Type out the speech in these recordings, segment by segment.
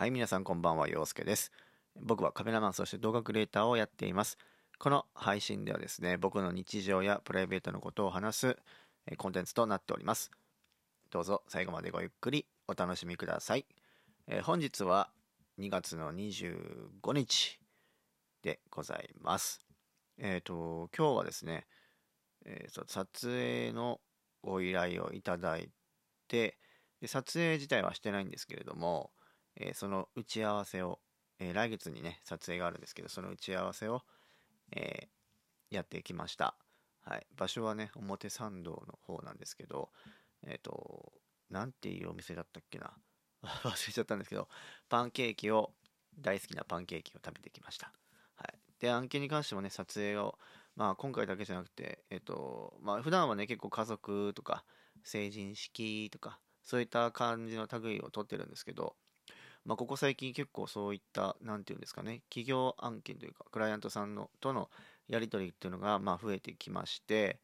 はい、皆さんこんばんは、陽介です。僕はカメラマン、そして動画クリエイターをやっています。この配信ではですね、僕の日常やプライベートのことを話すコンテンツとなっております。どうぞ最後までごゆっくりお楽しみください。えー本日は2月の25日でございます。えっ、と、今日はですね、えーと撮影のご依頼をいただいて、で撮影自体はしてないんですけれども、えーその打ち合わせを、えー来月にね撮影があるんですけどその打ち合わせを、えーやってきました、はい、場所はね表参道の方なんですけどえっ、となんていうお店だったっけな。忘れちゃったんですけどパンケーキを大好きなパンケーキを食べてきました、はい、で案件に関してもね撮影をまあ今回だけじゃなくてえっ、とまあ普段はね結構家族とか成人式とかそういった感じの類を取ってるんですけど、まあ、ここ最近結構そういった何て言うんですかね企業案件というかクライアントさんのとのやり取りっていうのがまあ増えてきまして、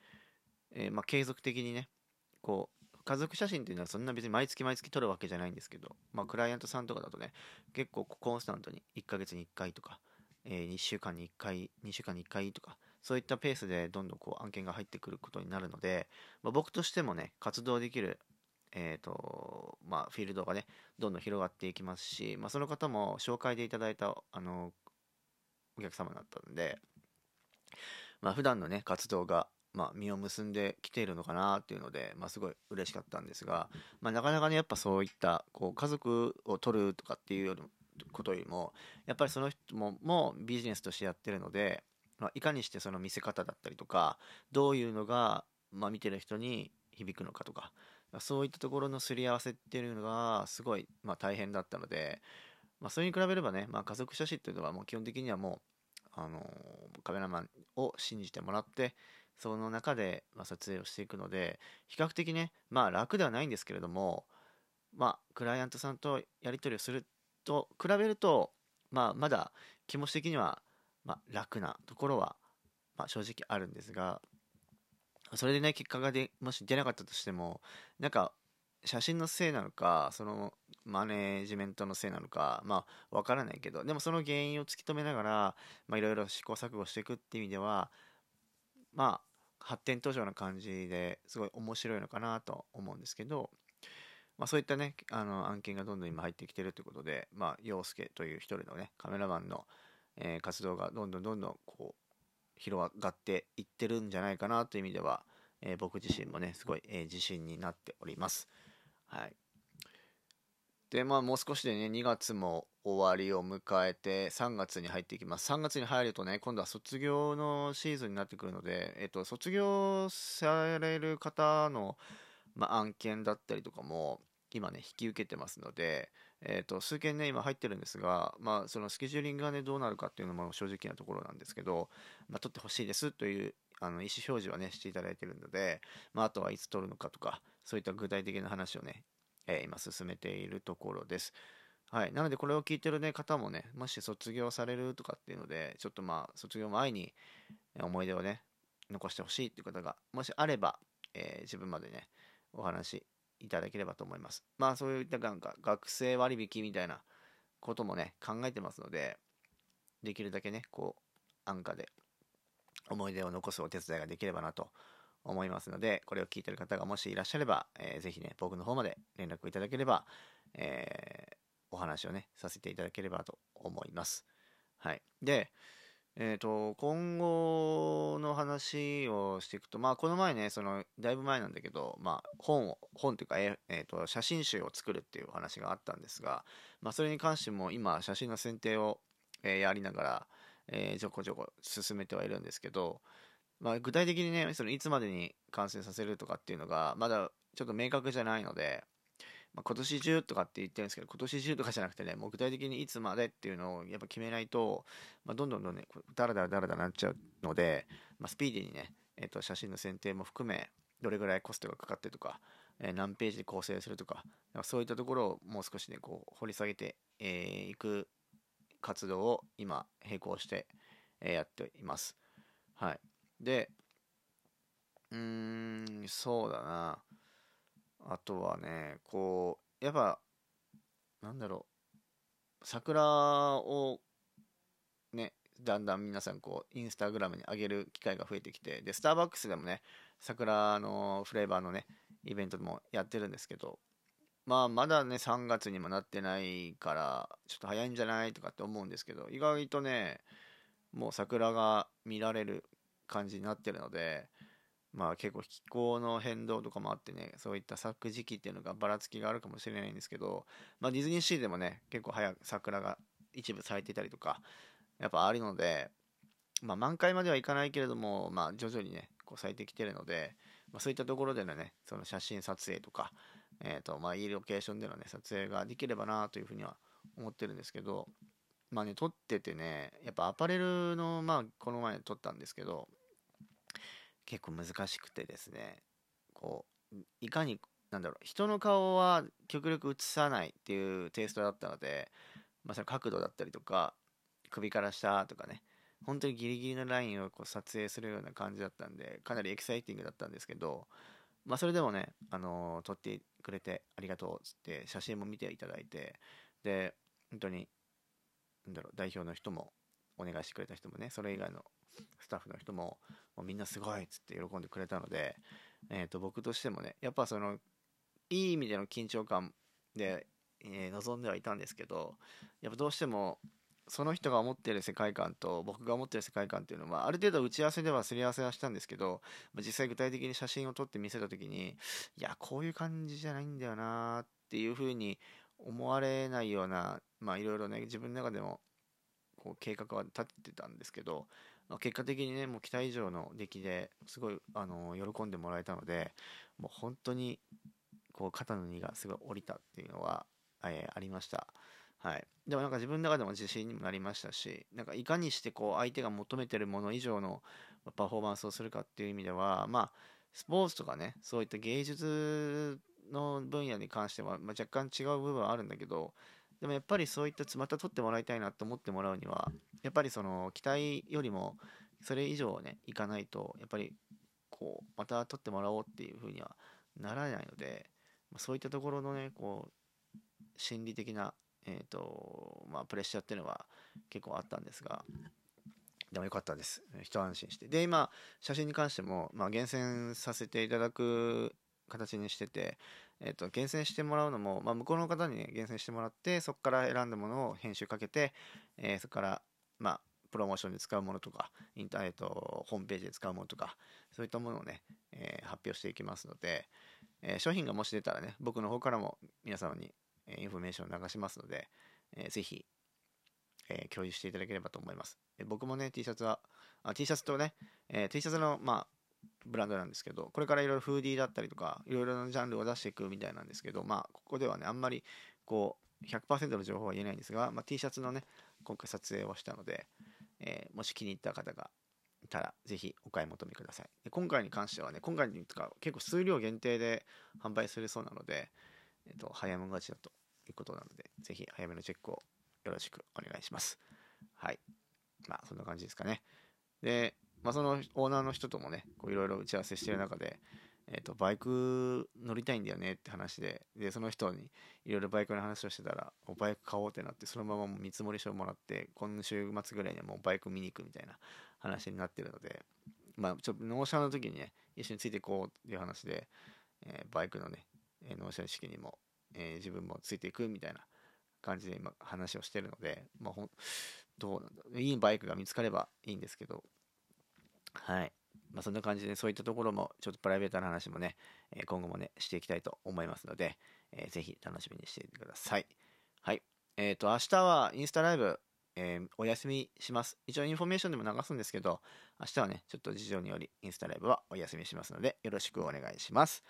えーまあ継続的にねこう家族写真っていうのはそんな別に毎月毎月撮るわけじゃないんですけど、まあ、クライアントさんとかだとね結構コンスタントに1ヶ月に1回とか、え1週間に1回2週間に1回とかそういったペースでどんどんこう案件が入ってくることになるので、まあ、僕としてもね活動できるえーとまあ、フィールドがねどんどん広がっていきますし、まあ、その方も紹介でいただいたあのお客様だったんで、まあ普段のね活動が、まあ、実を結んできているのかなっていうので、まあ、すごい嬉しかったんですが、まあ、なかなかねやっぱそういったこう家族を取るとかっていうよりもことよりもやっぱりその人ももビジネスとしてやってるので、まあ、いかにしてその見せ方だったりとかどういうのが、まあ、見てる人に響くのかとかそういったところのすり合わせっていうのがすごい、まあ、大変だったので、まあ、それに比べればね、まあ、家族写真っていうのはもう基本的にはもう、あのカメラマンを信じてもらってその中で、まあ、撮影をしていくので比較的ね、まあ、楽ではないんですけれども、まあ、クライアントさんとやり取りをすると比べると、まあ、まだ気持ち的には、まあ、楽なところは、まあ、正直あるんですがそれでね結果がでもし出なかったとしてもなんか写真のせいなのかそのマネージメントのせいなのかまあわからないけどでもその原因を突き止めながらいろいろ試行錯誤していくっていう意味ではまあ発展途上な感じですごい面白いのかなと思うんですけど、まあ、そういったねあの案件がどんどん今入ってきてるということでまあ陽介という一人のねカメラマンの、えー活動がどんどんどんどんこう広がっていってるんじゃないかなという意味では、えー僕自身もねすごい、えー自信になっております。はい、でまあもう少しでね2月も終わりを迎えて3月に入っていきます3月に入るとね今度は卒業のシーズンになってくるので、えっと、卒業される方の、まあ、案件だったりとかも今ね引き受けてますので、えっと、数件ね今入ってるんですが、まあ、そのスケジューリングがねどうなるかっていうのも正直なところなんですけど、まあ、取ってほしいですというあの意思表示はねしていただいてるので、まあ、あとはいつ取るのかとかそういった具体的な話をね、えー今進めているところです。はい、なのでこれを聞いてる、ね、方もねもし卒業されるとかっていうのでちょっとまあ卒業前に思い出をね残してほしいっていう方がもしあれば、えー自分までねお話いただければと思います。まあそういったなんか学生割引みたいなこともね考えてますのでできるだけねこう安価で思い出を残すお手伝いができればなと思いますのでこれを聞いてる方がもしいらっしゃれば、えーぜひね僕の方まで連絡いただければ、えーお話をねさせていただければと思います。はい。でえー、と今後の話をしていくと、まあ、この前ねそのだいぶ前なんだけど、まあ、本を本というか、ええーと写真集を作るっていう話があったんですが、まあ、それに関しても今写真の選定を、えーやりながら、えーちょこちょこ進めてはいるんですけど、まあ、具体的にねそのいつまでに完成させるとかっていうのがまだちょっと明確じゃないので、まあ、今年中とかって言ってるんですけど今年中とかじゃなくてねもう具体的にいつまでっていうのをやっぱ決めないと、まあ、どんどんどんねダラダラダラダラなっちゃうので、まあ、スピーディーにね、えー、と写真の選定も含めどれぐらいコストがかかってとか、えー何ページで構成するとかかそういったところをもう少しねこう掘り下げてい、えーく活動を今並行して、えーやっています。はい、でうーんそうだなあとはねこうやっぱなんだろう桜をねだんだん皆さんこうインスタグラムに上げる機会が増えてきてでスターバックスでもね桜のフレーバーのねイベントもやってるんですけどまあまだね3月にもなってないからちょっと早いんじゃないとかって思うんですけど意外とねもう桜が見られる感じになってるのでまあ結構気候の変動とかもあってねそういった咲く時期っていうのがばらつきがあるかもしれないんですけど、まあ、ディズニーシーでもね結構早く桜が一部咲いてたりとかやっぱあるので、まあ、満開まではいかないけれども、まあ、徐々にねこう咲いてきてるので、まあ、そういったところでのねその写真撮影とか、えーとまあ、いいロケーションでのね撮影ができればなというふうには思ってるんですけどまあね撮っててねやっぱアパレルのまあこの前撮ったんですけど結構難しくてですねこういかになんだろう人の顔は極力映さないっていうテイストだったので、まあ、その角度だったりとか首から下とかね本当にギリギリのラインをこう撮影するような感じだったんでかなりエキサイティングだったんですけどまあそれでもね、あのー、撮ってくれてありがとうっつって写真も見ていただいてで本当になんだろう代表の人もお願いしてくれた人もねそれ以外のスタッフの人もみんなすごいっつって喜んでくれたので、えー、と僕としてもねやっぱそのいい意味での緊張感で、えー、臨んではいたんですけどやっぱどうしてもその人が思ってる世界観と僕が思ってる世界観っていうのはある程度打ち合わせではすり合わせはしたんですけど実際具体的に写真を撮って見せた時にいやこういう感じじゃないんだよなっていうふうに思われないようなまあいろいろね自分の中でもこう計画は立ってたんですけど結果的にねもう期待以上の出来ですごいあの喜んでもらえたのでもう本当にこう肩の荷がすごい下りたっていうのは、えー、ありました。はい、でもなんか自分の中でも自信にもなりましたしなんかいかにしてこう相手が求めてるもの以上のパフォーマンスをするかっていう意味ではまあスポーツとかねそういった芸術の分野に関しては、まあ、若干違う部分はあるんだけどでもやっぱりそういったまた取ってもらいたいなと思ってもらうにはやっぱりその期待よりもそれ以上ねいかないとやっぱりこうまた取ってもらおうっていうふうにはならないのでそういったところのねこう心理的なえ、ー、とまあプレッシャーっていうのは結構あったんですがでもよかったです。一安心して。で今写真に関しても、まあ、厳選させていただく形にしててえっ、と、厳選してもらうのも、まあ、向こうの方にね、厳選してもらって、そこから選んだものを編集かけて、えー、そこから、まあ、プロモーションで使うものとか、インターネット、ホームページで使うものとか、そういったものをね、えー、発表していきますので、えー、商品がもし出たらね、僕の方からも皆様に、えインフォメーションを流しますので、えー、ぜひ、え共有していただければと思います。え僕もね、T シャツは、あ T シャツとね、え T シャツの、まあ、ブランドなんですけど、これからいろいろフーディーだったりとか、いろいろなジャンルを出していくみたいなんですけど、まあ、ここではね、あんまりこう、100%の情報は言えないんですが、まあ、T シャツのね、今回撮影をしたので、えー、もし気に入った方がいたら、ぜひお買い求めください。で今回に関してはね、今回にとか結構数量限定で販売するそうなので、え、ー、と、早めがちだということなので、ぜひ早めのチェックをよろしくお願いします。はい。まあ、そんな感じですかね。で、まあ、そのオーナーの人ともねいろいろ打ち合わせしてる中で、えーと、バイク乗りたいんだよねって話ででその人にいろいろバイクの話をしてたらバイク買おうってなってそのまま見積もり書をもらって今週末ぐらいにはもうバイク見に行くみたいな話になってるのでまあちょっと納車の時にね一緒についていこうっていう話で、えー、バイクのね納車式にも、えー、自分もついていくみたいな感じで今話をしてるので、まあ、ほんとう。いいバイクが見つかればいいんですけどはい。まあ、そんな感じで、そういったところも、ちょっとプライベートな話もね、え今後もね、していきたいと思いますので、えー、ぜひ楽しみにしていてください。はい。えっ、ー、と、明日はインスタライブ、えー、お休みします。一応インフォメーションでも流すんですけど、明日はね、ちょっと事情によりインスタライブはお休みしますので、よろしくお願いします。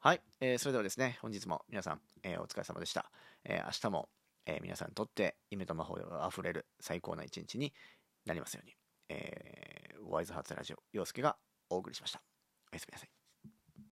はい。えー、それではですね、本日も皆さん、えー、お疲れ様でした。えー、明日も、え、皆さんにとって夢と魔法が溢れる最高な一日になりますように。えワイズハーツラジオ、陽介がお送りしました。おやすみなさい。